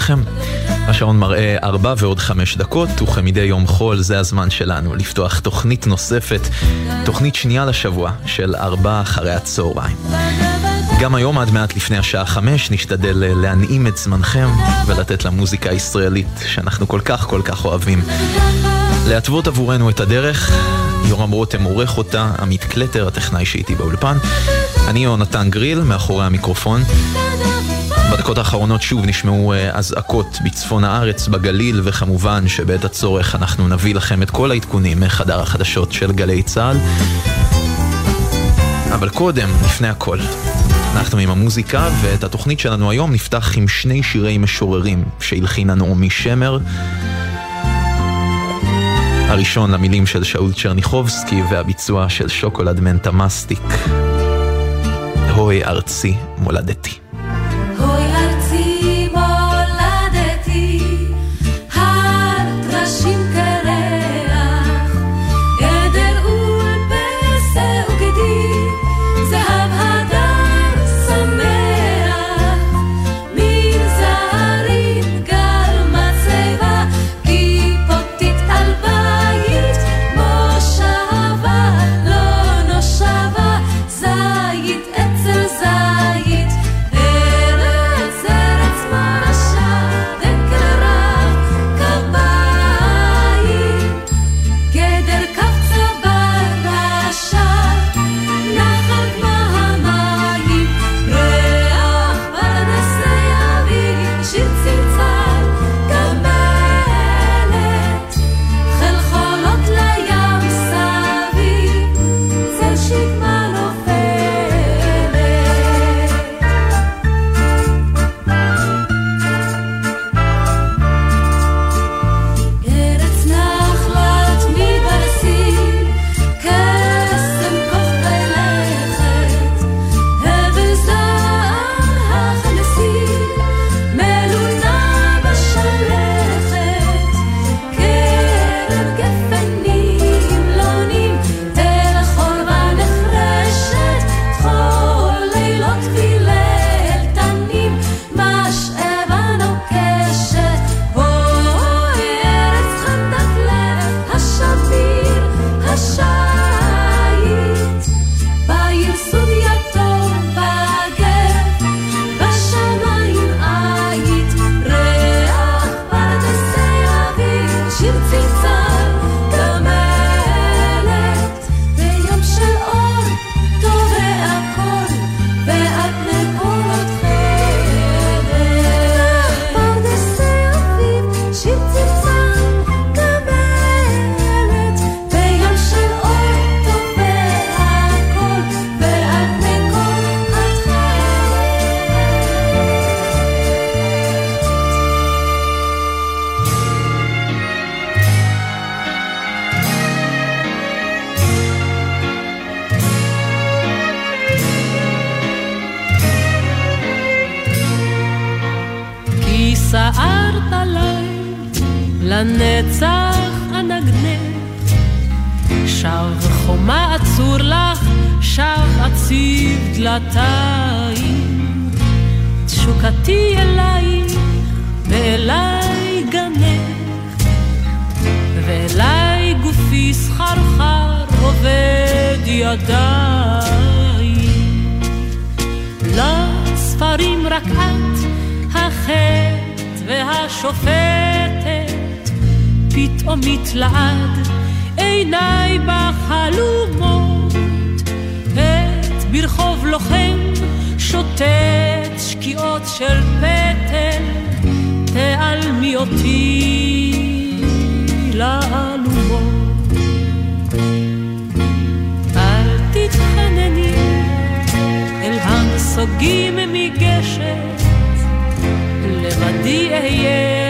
לכם. השעון מראה ארבע ועוד חמש דקות, וכמדי יום חול זה הזמן שלנו לפתוח תוכנית נוספת, תוכנית שנייה לשבוע של ארבע אחרי הצהריים. גם היום עד מעט לפני השעה חמש נשתדל להנעים את זמנכם ולתת למוזיקה הישראלית שאנחנו כל כך כל כך אוהבים. להתוות עבורנו את הדרך, יורם רותם עורך אותה, עמית קלטר, הטכנאי שאיתי באולפן. אני יונתן גריל, מאחורי המיקרופון. בדקות האחרונות שוב נשמעו אה, אזעקות בצפון הארץ, בגליל, וכמובן שבעת הצורך אנחנו נביא לכם את כל העדכונים מחדר החדשות של גלי צה"ל. אבל קודם, לפני הכל, אנחנו עם המוזיקה, ואת התוכנית שלנו היום נפתח עם שני שירי משוררים שהלחינה נעמי שמר. הראשון למילים של שאול צ'רניחובסקי והביצוע של שוקולד מנטה מסטיק. הוי ארצי מולדתי. שובתת, פתאום מתלעד עיניי בחלומות. עת ברחוב לוחם שוטט שקיעות של פטל, תעלמי אותי לעלומות. אל תתחנני אל הנסוגים מגשת, לבדי אהיה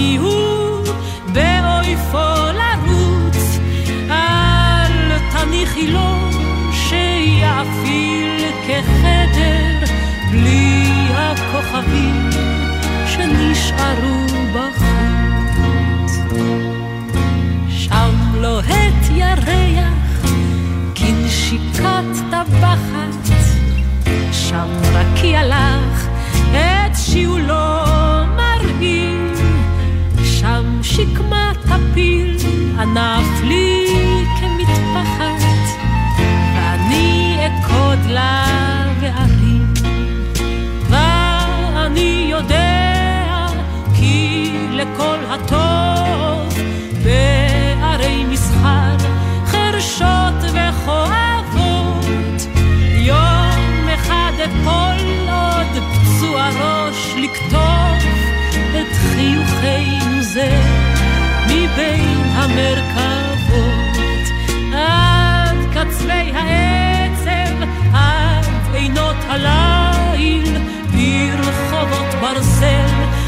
מי הוא באויפו שנשארו בחוץ. שם לוהט ירח כנשיקת טבחת, שם רקיע לך את שיעולו שם שקמה טפיל ענף לי כמטפחת, ואני אקוד לה וארים. ואני יודע כי לכל הטוב בערי מסחר חרשות וכואבות יום אחד אפול עוד פצוע ראש לקטוף את חיוכנו זה מבין המרכבות. עד קצווי העצב עד עינות הליל ברחובות ברזל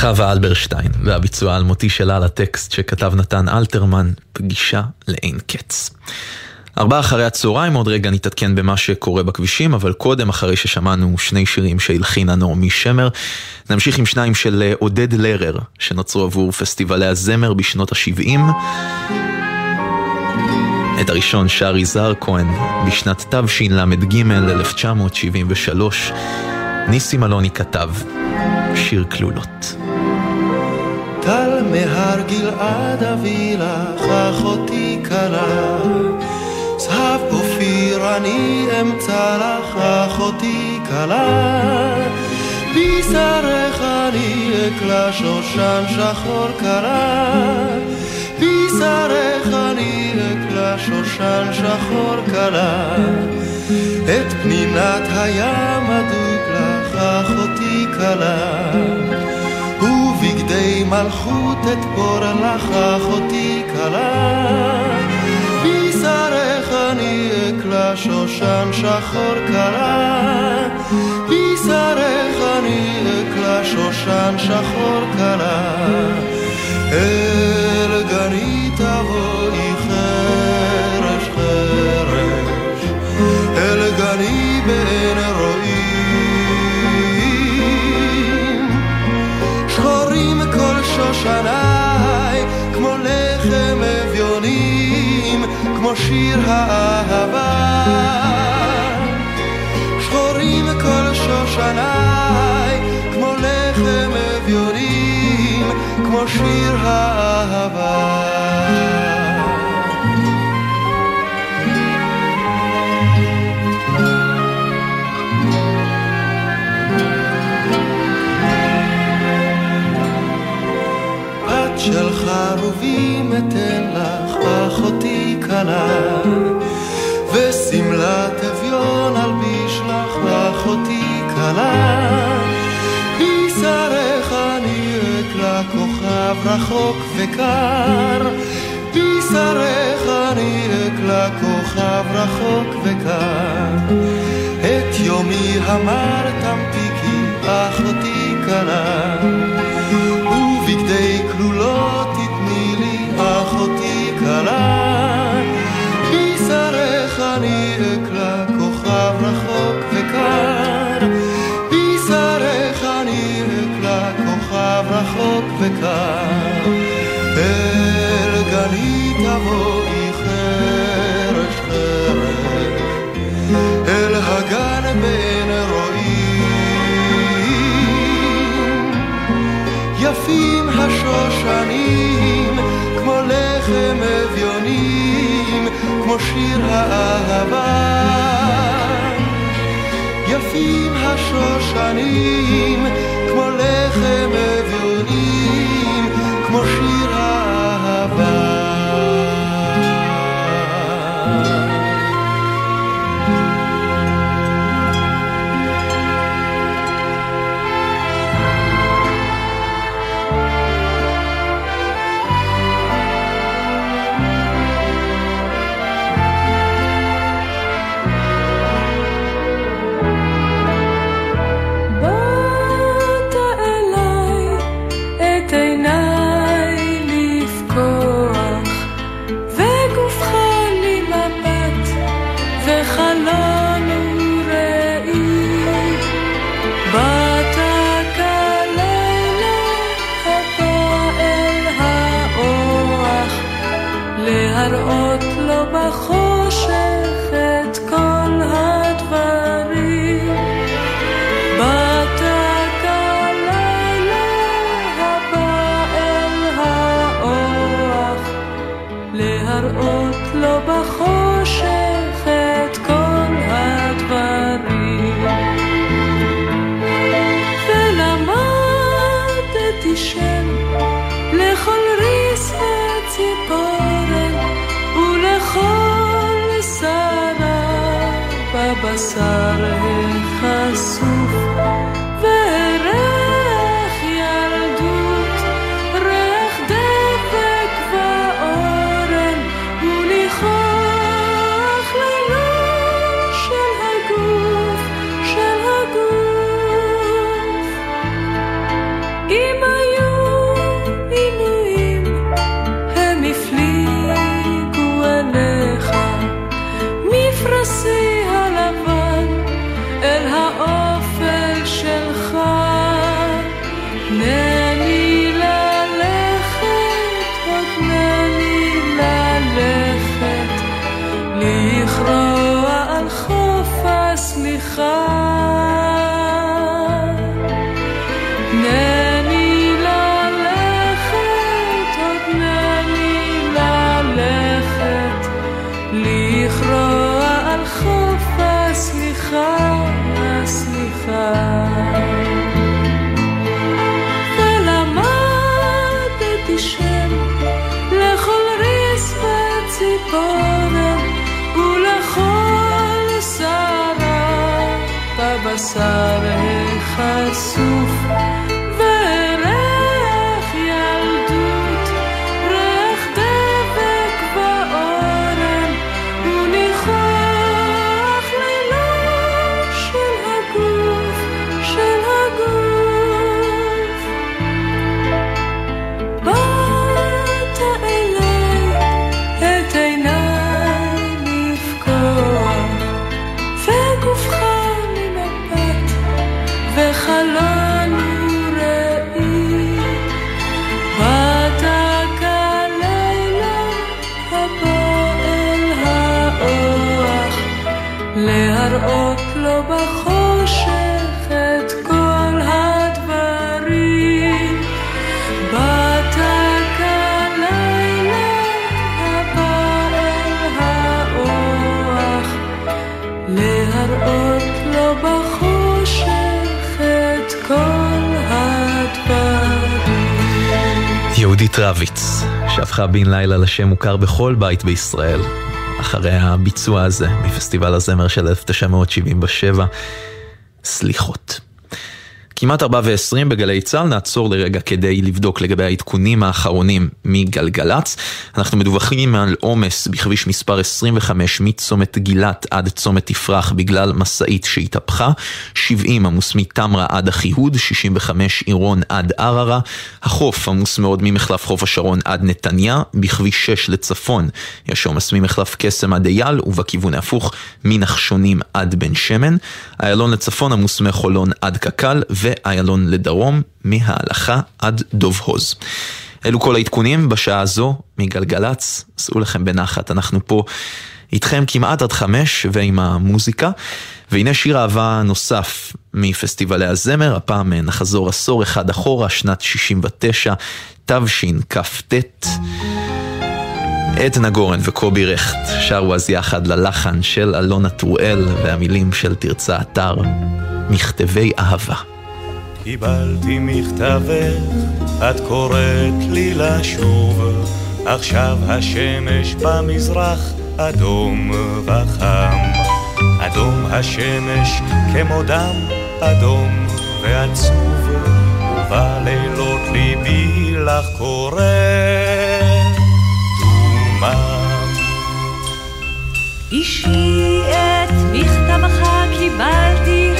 חווה אלברשטיין והביצוע האלמותי שלה לטקסט שכתב נתן אלתרמן, פגישה לאין קץ. ארבעה אחרי הצהריים, עוד רגע נתעדכן במה שקורה בכבישים, אבל קודם, אחרי ששמענו שני שירים שהלחינה נעמי שמר, נמשיך עם שניים של אה, עודד לרר, שנוצרו עבור פסטיבלי הזמר בשנות ה-70. את הראשון שר יזהר כהן בשנת תשל"ג 1973. ניסים אלוני כתב שיר כלולות. מהר גלעד אביא לך אחותי כלה. זהב אופיר אני אמצא לך אחותי כלה. בשרך אני אקלה שושן שחור כלה. בשרך אני אקלה שושן שחור כלה. את פנינת הים אדוק לך אחותי כלה ובגדי מלכות אתפור לך אחותי כלה. בשרך אני אקלה שושן שחור כלה. בשרך אני אקלה שושן שחור כלה כמו שיר האהבה. שחורים כל שושניי כמו לחם אביונים כמו שיר האהבה בשרך אני אקלה כוכב רחוק וקר את יומי המר תמתיקי אחותי כלה שיר האהבה. יפים השושנים כמו לחם אביונים כמו שיר יהודית רביץ, שהפכה בן לילה לשם מוכר בכל בית בישראל, אחרי הביצוע הזה מפסטיבל הזמר של 1977, סליחות. כמעט 4 ו-20 בגלי צה"ל, נעצור לרגע כדי לבדוק לגבי העדכונים האחרונים מגלגלצ. אנחנו מדווחים על עומס בכביש מספר 25 מצומת גילת עד צומת תפרח בגלל משאית שהתהפכה, 70 עמוס מתמרה עד אחיהוד, 65 עירון עד ערערה, החוף עמוס מאוד ממחלף חוף השרון עד נתניה, בכביש 6 לצפון יש עומס ממחלף קסם עד אייל ובכיוון ההפוך מנחשונים עד בן שמן, איילון לצפון עמוס מחולון עד קק"ל ואיילון לדרום, מההלכה עד דוב הוז. אלו כל העדכונים בשעה הזו מגלגלצ, סעו לכם בנחת, אנחנו פה איתכם כמעט עד חמש ועם המוזיקה. והנה שיר אהבה נוסף מפסטיבלי הזמר, הפעם נחזור עשור אחד אחורה, שנת 69, תשכ"ט. עדנה גורן וקובי רכט שרו אז יחד ללחן של אלונה טרואל והמילים של תרצה אתר, מכתבי אהבה. קיבלתי מכתבך, את קוראת לי לשוב, עכשיו השמש במזרח אדום וחם. אדום השמש כמו דם אדום ועצוב, ובלילות ליבי לך קורא דומם. אישי את מכתבך קיבלתי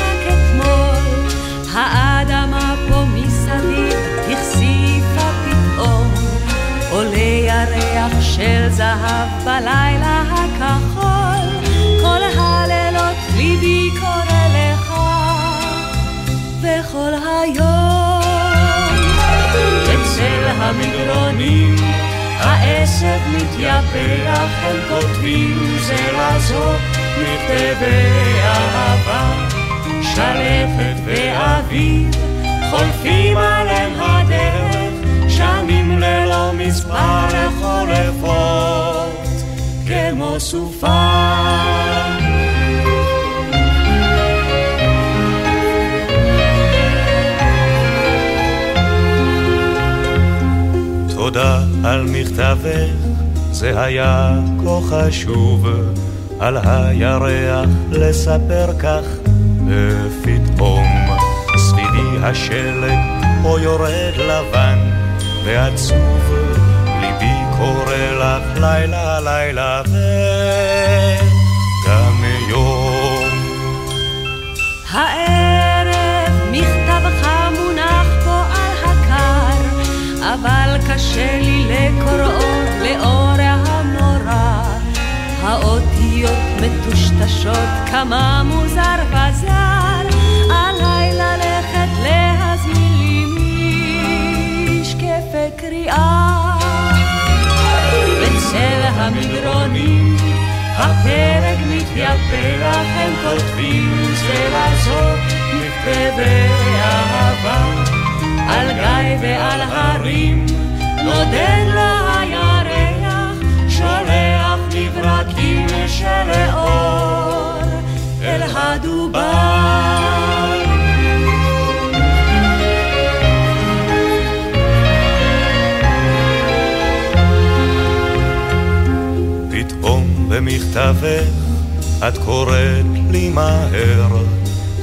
ירח של זהב בלילה הכחול, כל הלילות ליבי קורא לך, וכל היום אצל המדרונים האש עשב מתייפח, הם כותבים זה לזו מכתבי אהבה. שלפת ואביב חולפים עליהם הדרך, מספר חולפות, כמו סופה. תודה על מכתבך, זה היה כה חשוב, על הירח לספר כך, ופתאום סביבי השלג פה יורד לבן ועצוב, ליבי קורא לך לילה לילה וגם יום. הערב מכתבך מונח פה על הקר, אבל קשה לי לקוראו לאור המנורה. האותיות מטושטשות כמה מוזר וזר, עליי ללכת להזמין לי משקפי קריאה. בצל המדרונים הפרק מתייפח, הם כותבים זה לזו מכתבי אהבה. על גיא ועל הרים נודד לה הירח, שולח מברקים של אור אל הדובר. במכתבך את קוראת לי מהר,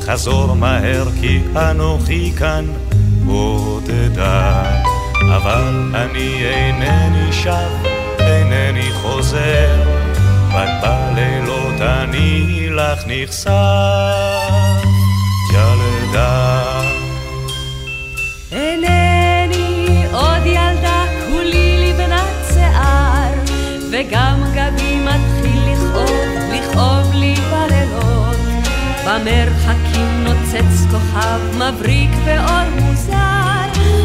חזור מהר כי אנוכי כאן בודדה. אבל אני אינני שב, אינני חוזר, רק בלילות אני לך נחשף, במרחקים נוצץ כוכב מבריק באור מוזר,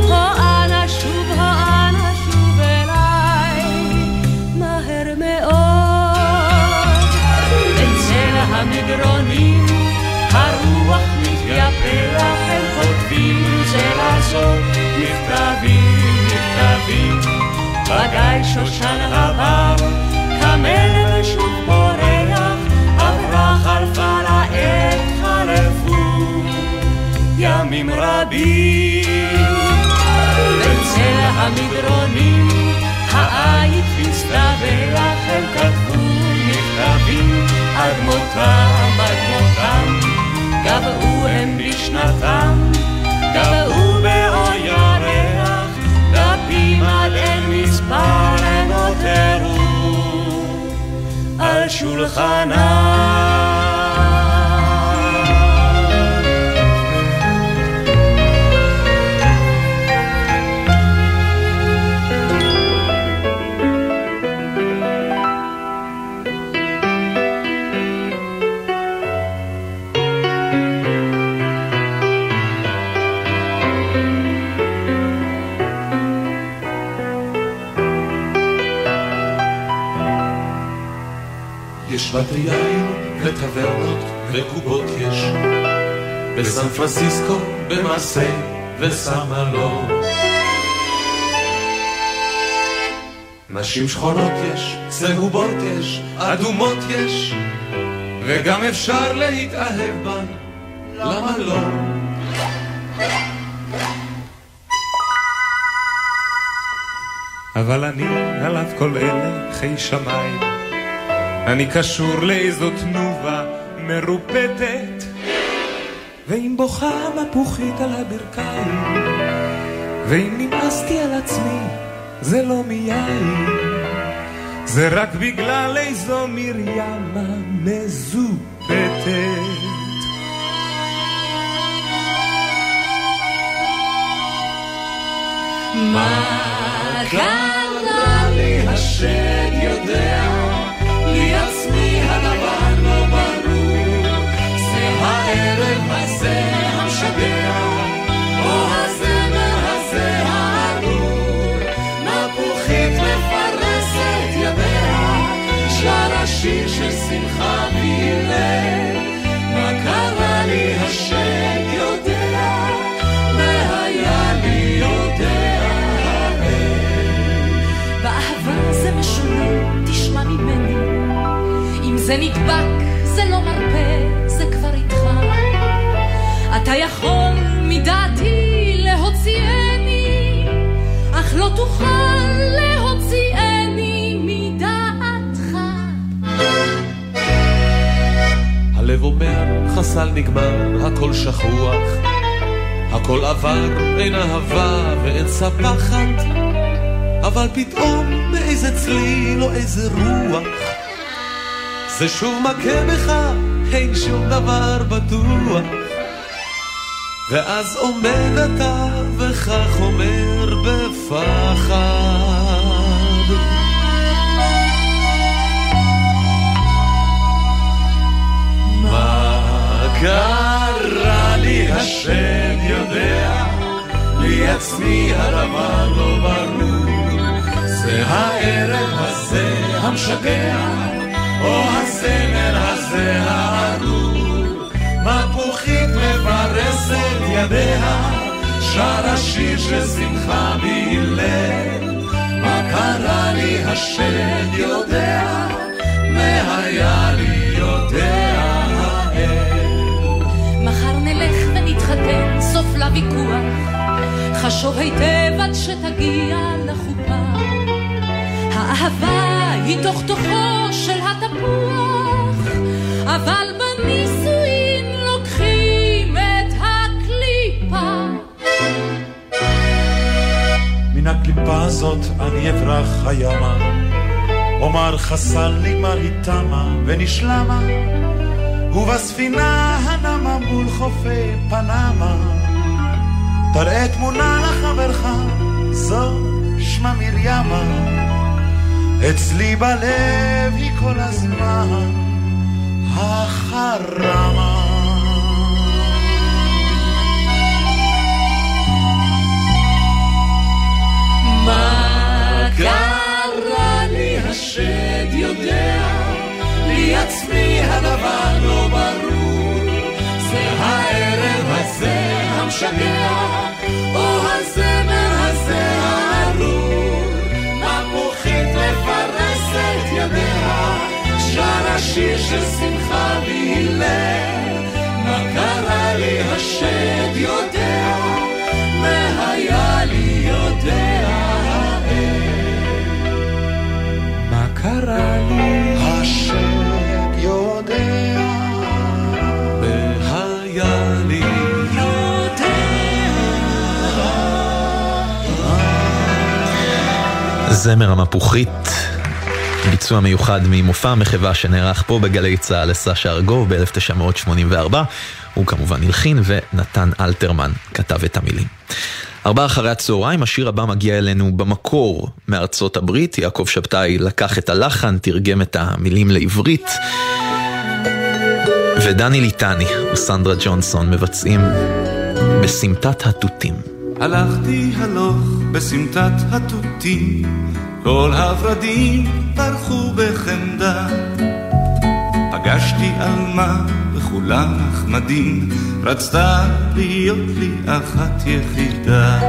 הו אנא שוב, הו אנא שוב אליי, מהר מאוד. בצל המדרונים הרוח מתייפח, הם כותבים זה לזו מכתבים, מכתבים. בגיא שושן עבר, קמל ושוב פורח, חלפה לעת חלפו ימים רבים. בצל המדרונים העית הסתבך, הם כתבו מכתבים עד מותם, עד מותם. גבעו הם בשנתם, גבעו שולחנם. יש בתי יין וטברנות וקובות יש. בסן פרנסיסקו, במרסיי וסמלו נשים שחורות יש, צהובות יש, אדומות יש וגם אפשר להתאהב בן, למה לא? אבל אני על אף כל אלה חי שמיים אני קשור לאיזו תנובה מרופטת. ואם בוכה מפוחית על הברכיים ואם נמאסתי על עצמי זה לא מיין. זה רק בגלל איזו מרים מזופתת מה קרה לי? השד יודע, זה נדבק, זה לא מרפא, זה כבר איתך. אתה יכול מדעתי להוציאני, אך לא תוכל להוציאני מדעתך. הלב אומר, חסל נגמר, הכל שכוח, הכל עבר, אין אהבה ואין ספחת, אבל פתאום באיזה צליל או איזה רוח, זה שוב מכה בך, אין שום דבר בטוח. ואז עומד אתה וכך אומר בפחד. מה קרה לי השם יודע, לי עצמי הדבר לא ברור. זה הערב הזה המשגע, או הזמר הזה הארור. מפוחית מפרסת ידיה, שרה שיר של שמחה בהלל. מה קרה לי השם יודע, והיה לי יודע האל. מחר נלך ונתחתן, סוף לוויכוח. חשוב היטב עד שתגיע לחופה. האהבה היא תוך תוכו של התפוח, אבל בנישואין לוקחים את הקליפה. מן הקליפה הזאת אני אברח הימה, אומר חסל נגמר היא תמה ונשלמה, ובספינה הנמה מול חופי פנמה, תראה תמונה לחברך, זו שמה מרימה, אצלי בלב היא כל הזמן החרמה. מה קרה לי השד יודע, לי עצמי הדבר לא ברור. זה הערב הזה המשגע, או הזמר הזה הארור. מפוחית מפרסת ידיה, שרה שיר של שמחה והלל. מה קרה לי השד יודע, והיה לי יודע מה קרה לי? השד זמר המפוחית, ביצוע מיוחד ממופע המחווה שנערך פה בגלי צה"ל לסשה ארגוב ב-1984. הוא כמובן הלחין ונתן אלתרמן כתב את המילים. ארבעה אחרי הצהריים, השיר הבא מגיע אלינו במקור מארצות הברית. יעקב שבתאי לקח את הלחן, תרגם את המילים לעברית. ודני ליטני וסנדרה ג'ונסון מבצעים בסמטת התותים. הלכתי הלוך בסמטת התותים, כל הורדים פרחו בחמדה. פגשתי עלמה וכולה נחמדים, רצתה להיות לי אחת יחידה.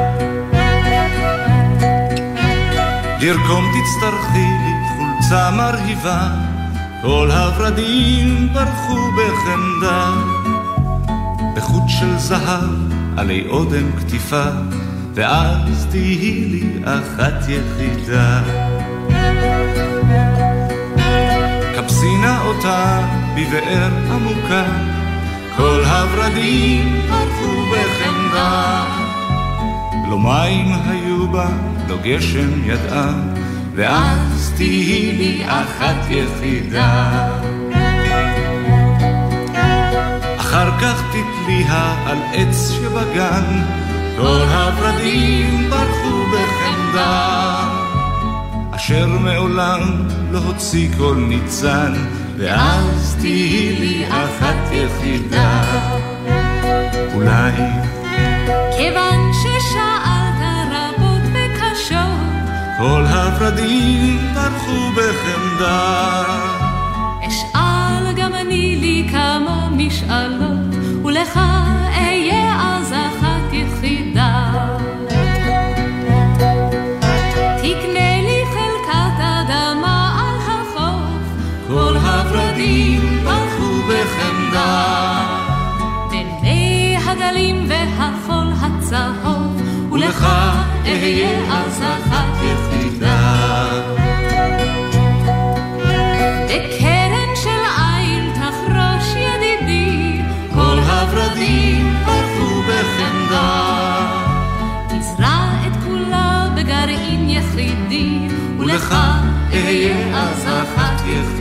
לרקום תצטרכי לי חולצה מרהיבה, כל הורדים פרחו בחמדה. בחוט של זהב עלי אודם כתיפה, ואז תהי לי אחת יחידה. כבסי נא אותה בבאר עמוקה, כל הורדים פרחו בחמדה. לא מים היו בה, לא גשם ידעה, ואז תהי לי אחת יחידה. אחר כך תתליה על עץ שבגן, כל הורדים ברחו בחמדה. אשר מעולם לא הוציא כל ניצן, ואז תהי לי אחת יחידה. אולי כיוון ששאלת רבות וקשות, כל הורדים פרחו בחמדה. נשאלות, ולך אהיה אז אחת יחידה. תקנה לי חלקת אדמה על החוף, כל הורדים ברחו בחמדה. בין מי הגלים והחול הצהוב, ולך אהיה אז אחת יחידה. יחידי, ולך אהיה אז אחת יחידה.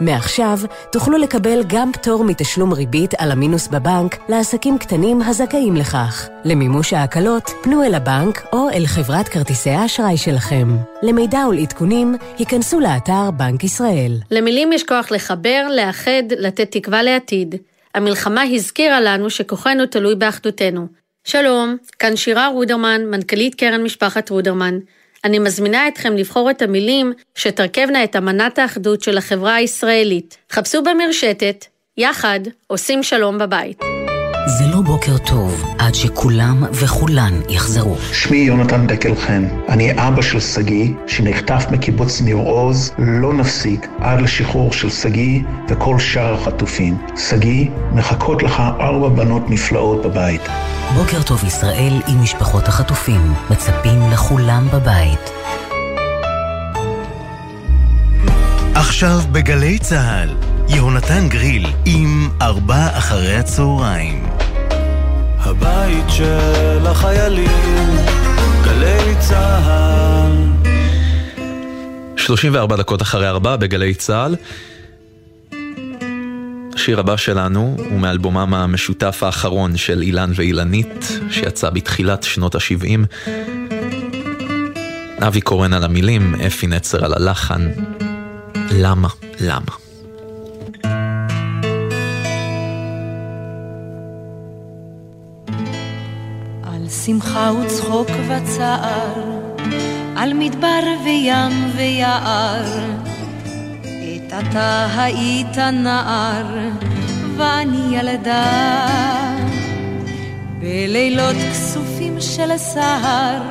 מעכשיו תוכלו לקבל גם פטור מתשלום ריבית על המינוס בבנק לעסקים קטנים הזכאים לכך. למימוש ההקלות, פנו אל הבנק או אל חברת כרטיסי האשראי שלכם. למידע ולעדכונים, היכנסו לאתר בנק ישראל. למילים יש כוח לחבר, לאחד, לתת תקווה לעתיד. המלחמה הזכירה לנו שכוחנו תלוי באחדותנו. שלום, כאן שירה רודרמן, מנכ"לית קרן משפחת רודרמן. אני מזמינה אתכם לבחור את המילים שתרכבנה את אמנת האחדות של החברה הישראלית. חפשו במרשתת, יחד עושים שלום בבית. זה לא בוקר טוב עד שכולם וכולן יחזרו. שמי יונתן דקל חן, אני אבא של שגיא, שנחטף מקיבוץ ניר עוז, לא נפסיק עד לשחרור של שגיא וכל שאר החטופים. שגיא, מחכות לך ארבע בנות נפלאות בבית. בוקר טוב ישראל עם משפחות החטופים, מצפים לכולם בבית. עכשיו בגלי צה"ל, יהונתן גריל עם ארבע אחרי הצהריים. הבית של החיילים, גלי צה"ל. 34 דקות אחרי ארבע בגלי צה"ל. השיר הבא שלנו הוא מאלבומם המשותף האחרון של אילן ואילנית, שיצא בתחילת שנות ה-70. אבי קורן על המילים, אפי נצר על הלחן. למה? למה? שמחה וצחוק וצער, על מדבר וים ויער. עת אתה היית נער, ואני ילדה. בלילות כסופים של סהר,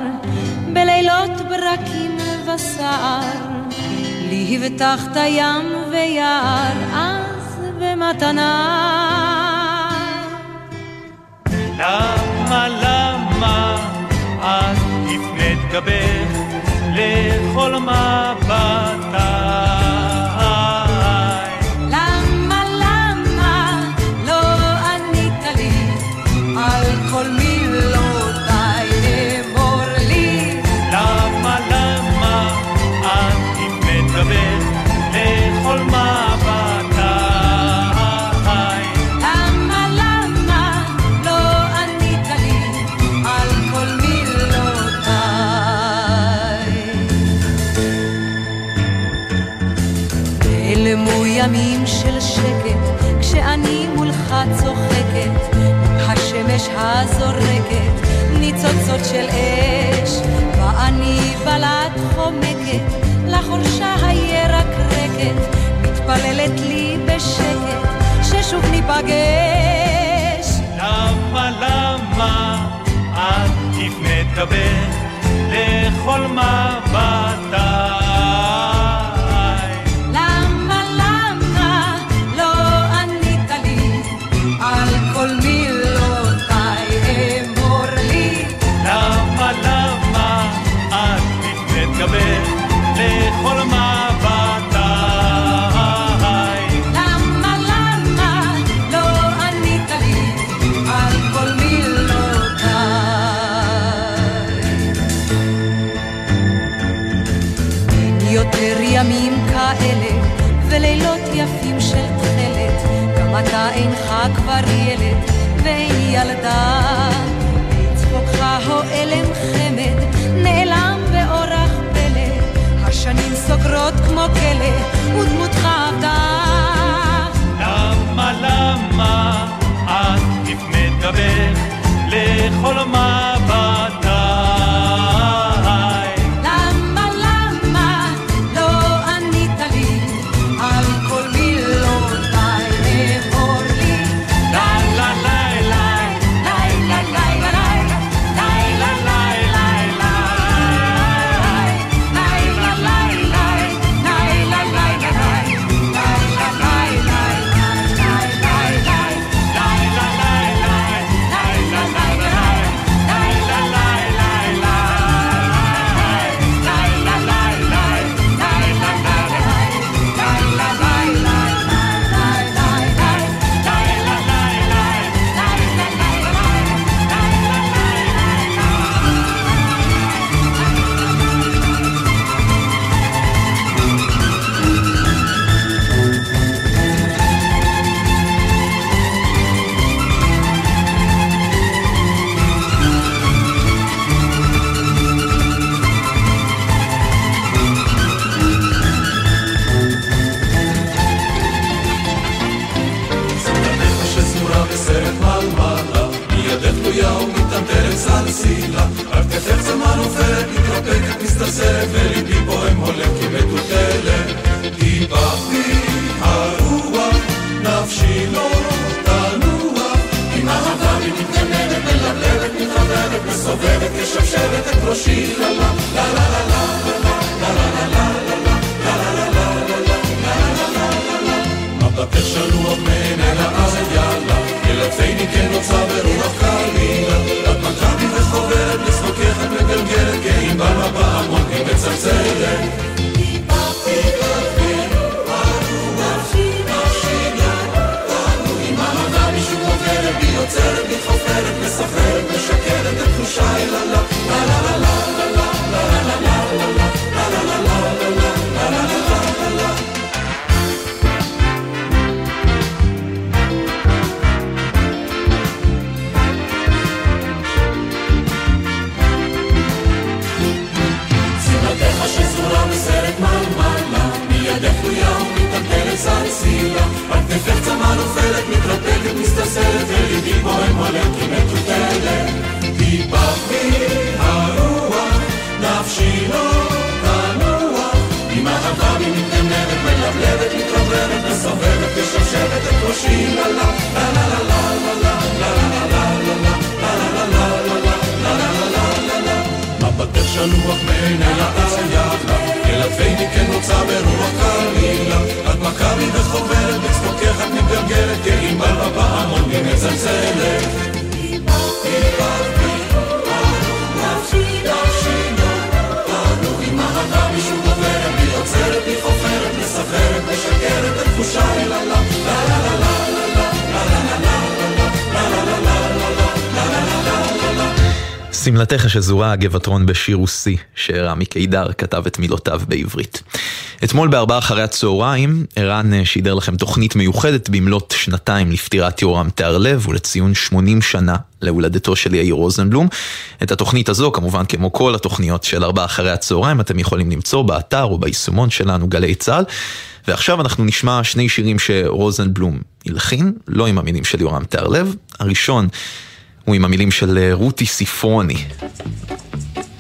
בלילות ברקים וסער, לי הבטחת ים ויער, אז במתנה. למה, למה את הפנית גבך לכל מבטי? ימים של שקט, כשאני מולך צוחקת, השמש הזורקת, ניצוצות של אש, ואני בלט חומקת, לחורשה הירקרקת, מתפללת לי בשקט, ששוב ניפגש. למה, למה את הפנית גבך לכל מבטי? ילדה. בצחוקך הועלם חמד, נעלם באורח פלא, השנים סוגרות כמו כלא, ודמותך עבדה. למה, למה את תפנה גבך משחררת, משחררת, משקרת, התחושה היא לה לה לה לה לה לה. סרט מלמלה, מידך תלויה ומתעלתלת סלסילה, על כתפך צמא נופלת, מתרפקת, מסתסרת, וליבי בוהם הולך כמטוטלת. טיפח בי הרוח, נפשי לא תנוח, עם אהבה בי מתנדבת, מלבלבת, מתרברבת, מסובבת, משושבת את ראשי, לה לה לה לה לה לה לה בדרך שלוח מעין אל העין יחד ילטפני כן נוצה ברוח קלילה. את מכבי וחוברת, בצחוקך את מתגלגלת, גאים בל בפעמון, היא מצלצלת. מסחררת, משקרת את תחושי, לה לה לה לה לה לה לה לה לה לה לה לה שמלתך השזורה הגבעתרון בשיר רוסי, שרמי קידר כתב את מילותיו בעברית. אתמול בארבעה אחרי הצהריים, ערן שידר לכם תוכנית מיוחדת במלאת שנתיים לפטירת יורם תיארלב ולציון 80 שנה להולדתו של יאיר רוזנבלום. את התוכנית הזו, כמובן כמו כל התוכניות של ארבעה אחרי הצהריים, אתם יכולים למצוא באתר או ביישומון שלנו גלי צה"ל. ועכשיו אנחנו נשמע שני שירים שרוזנבלום הלחין, לא עם המילים של יורם תיארלב. הראשון הוא עם המילים של אה, רותי ספרוני,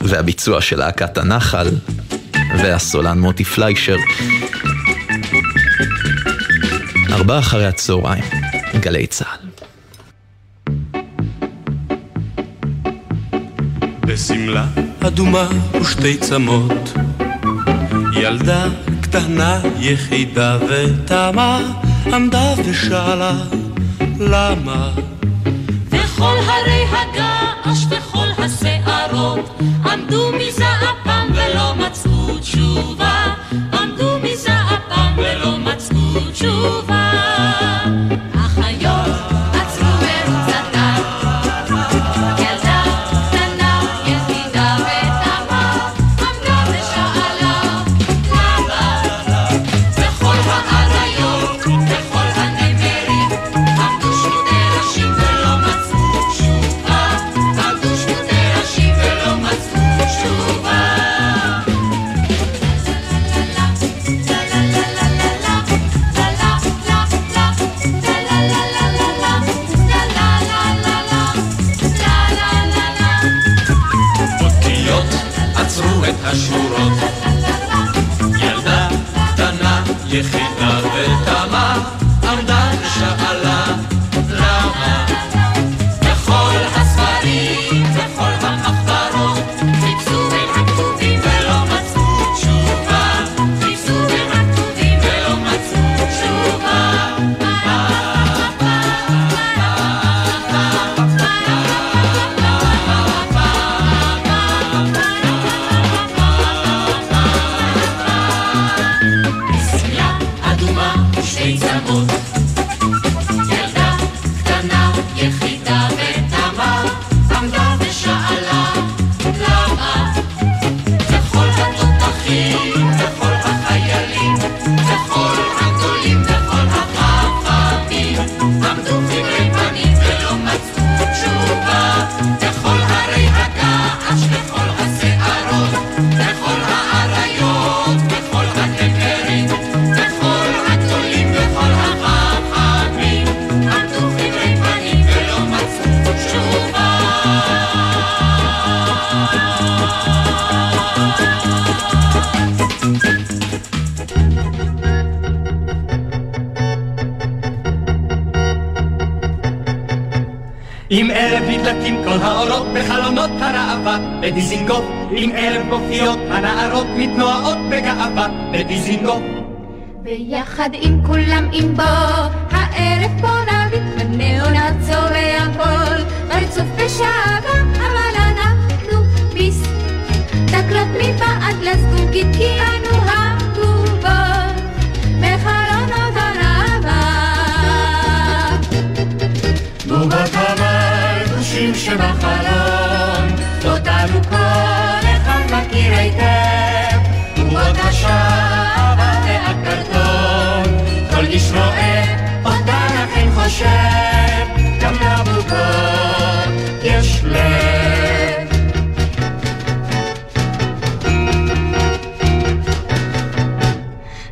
והביצוע של להקת הנחל, והסולן מוטי פליישר. ארבעה אחרי הצהריים, גלי צה"ל. בשמלה אדומה ושתי צמות, ילדה קטנה יחידה ותמה עמדה ושאלה למה וכל הרי הגעש וכל השערות עמדו מזעפם ולא מצאו תשובה. עמדו מזעפם ולא מצאו תשובה בחלונות הראווה בדיזינגוף עם ערב גופיות הנערות מתנועות בגאווה בדיזינגוף. ביחד עם כולם עם בו, הערב פה נביט בניאונצו והכל, ברצוף בשעבה, אבל אנחנו מסתכלות מבעד לזגוגית כי אנו הגובות בובות השעבה והקרטון כל איש רואה אותן אכן חושב גם לבובות יש לב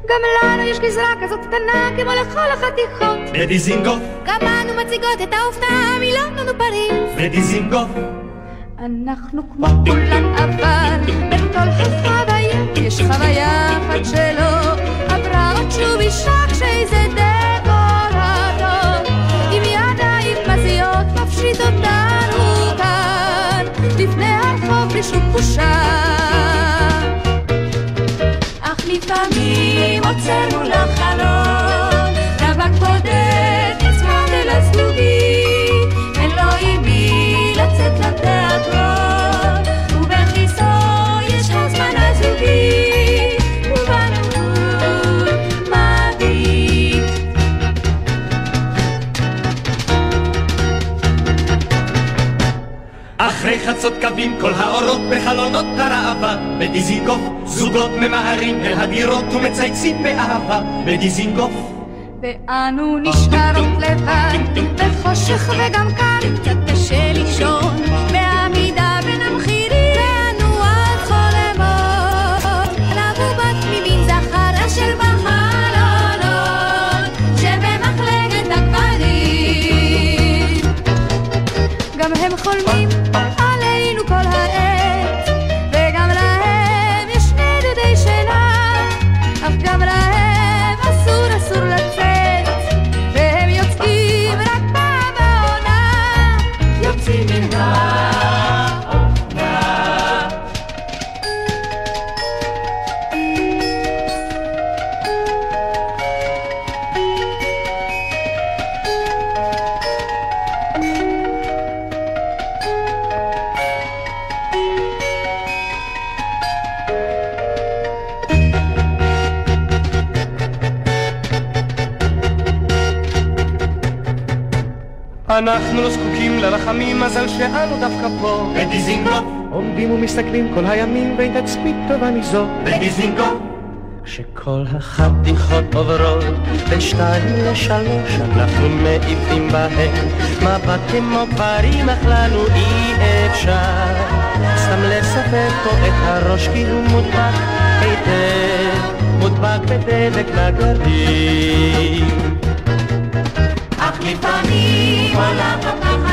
גם לנו יש גזרה כזאת קטנה כמו לכל החתיכות. בדיזינגוף גם אנו מציגות את האופנה מלונדון ופריז. בדיזינגוף אנחנו כמו כולן אבל בין כל החוויה יש חוויה אחת שלא עברה עוד שוב אישה כשאיזה דקורטור עם ידיים מזיות מפשיט אותנו כאן לפני הרחוב בלי שום בושה אך לפעמים עוצר מול בדיזינגוף זוגות ממהרים אל הדירות ומצייצים באהבה בדיזינגוף. ואנו נשארות לבד בחושך וגם קר קצת קשה לישון שאנו דווקא פה. בדיזינגוף. עומדים ומסתכלים כל הימים בין תצפית טובה מזו. בדיזינגוף. כשכל החתיכות עוברות בין שתיים לשלוש אנחנו מעיפים בהן. מבט כמו פרים אך לנו אי אפשר. סתם לספר פה את הראש כי הוא מודבק היטב. מודבק בדלק נגדים אך לפעמים עולה פה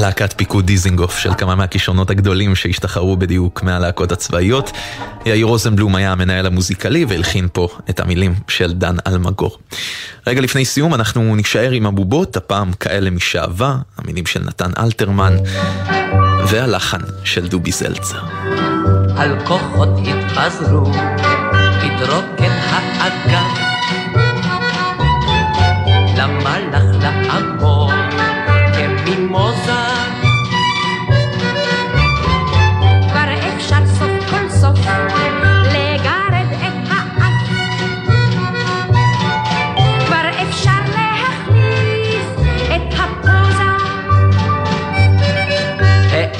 להקת פיקוד דיזינגוף של כמה מהכישרונות הגדולים שהשתחררו בדיוק מהלהקות הצבאיות. יאיר רוזנבלום היה המנהל המוזיקלי והלחין פה את המילים של דן אלמגור. רגע לפני סיום אנחנו נישאר עם הבובות, הפעם כאלה משעווה, המילים של נתן אלתרמן והלחן של דובי זלצר. על כוחות התפזרו, התרוקן האגן. למה לך לעמוד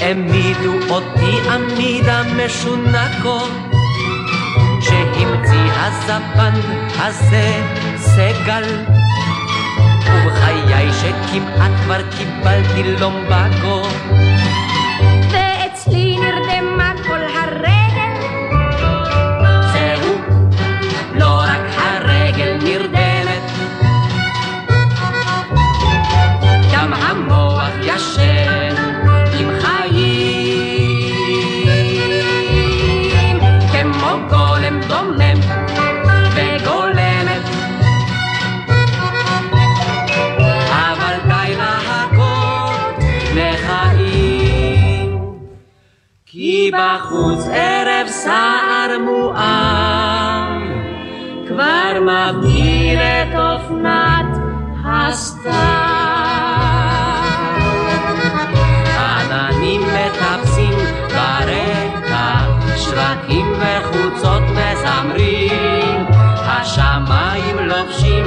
העמידו אותי עמידה משונה כה שהמציא הזבן הזה סגל. ובחיי שכמעט כבר קיבלתי לומבקו בחוץ ערב סער מואר כבר מבהיר את אופנת הסתיו. עננים מטפסים ברקע, שרקים וחוצות מזמרים, השמיים לובשים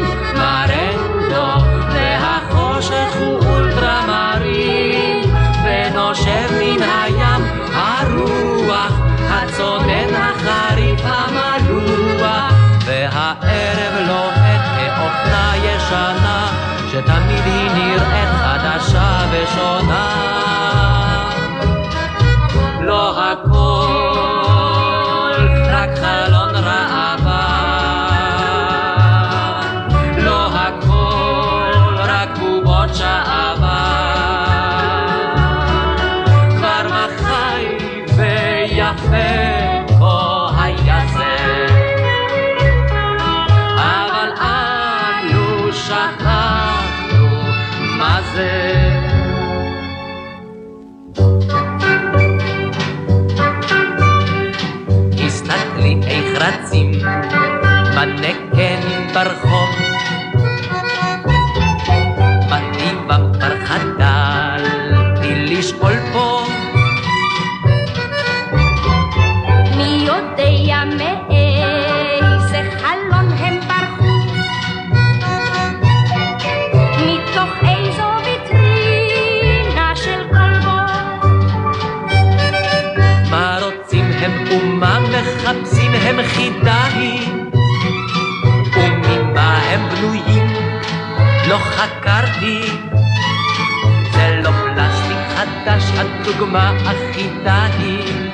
הדוגמה אחידה היא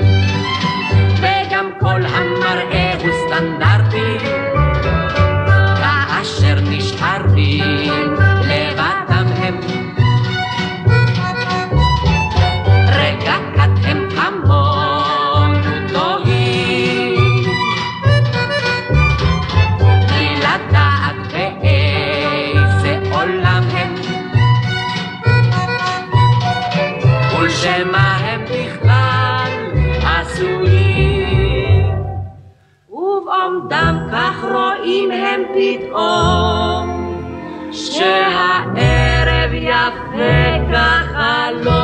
וגם כל המראה הוא סטנדרטי פתאום שהערב יפה כחלום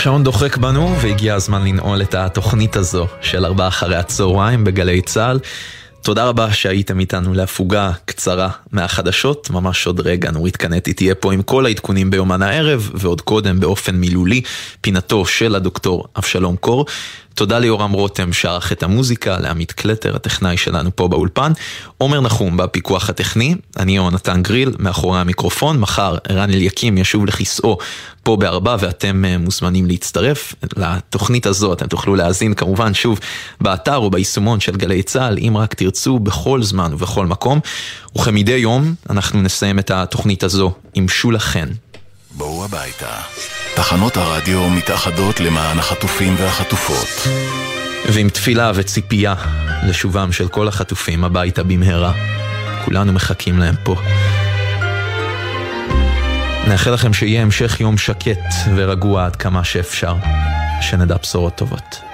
השעון דוחק בנו, והגיע הזמן לנעול את התוכנית הזו של ארבעה אחרי הצהריים בגלי צה"ל. תודה רבה שהייתם איתנו להפוגה קצרה מהחדשות. ממש עוד רגע נורית קנטי תהיה פה עם כל העדכונים ביומן הערב, ועוד קודם באופן מילולי, פינתו של הדוקטור אבשלום קור. תודה ליורם רותם שערך את המוזיקה, לעמית קלטר, הטכנאי שלנו פה באולפן, עומר נחום בפיקוח הטכני, אני יונתן גריל מאחורי המיקרופון, מחר ערן אליקים ישוב לכיסאו פה בארבע ואתם אה, מוזמנים להצטרף לתוכנית הזו, אתם תוכלו להאזין כמובן שוב באתר או ביישומון של גלי צה"ל, אם רק תרצו, בכל זמן ובכל מקום, וכמדי יום אנחנו נסיים את התוכנית הזו עם שולה חן. בואו הביתה. תחנות הרדיו מתאחדות למען החטופים והחטופות. ועם תפילה וציפייה לשובם של כל החטופים הביתה במהרה. כולנו מחכים להם פה. נאחל לכם שיהיה המשך יום שקט ורגוע עד כמה שאפשר, שנדע בשורות טובות.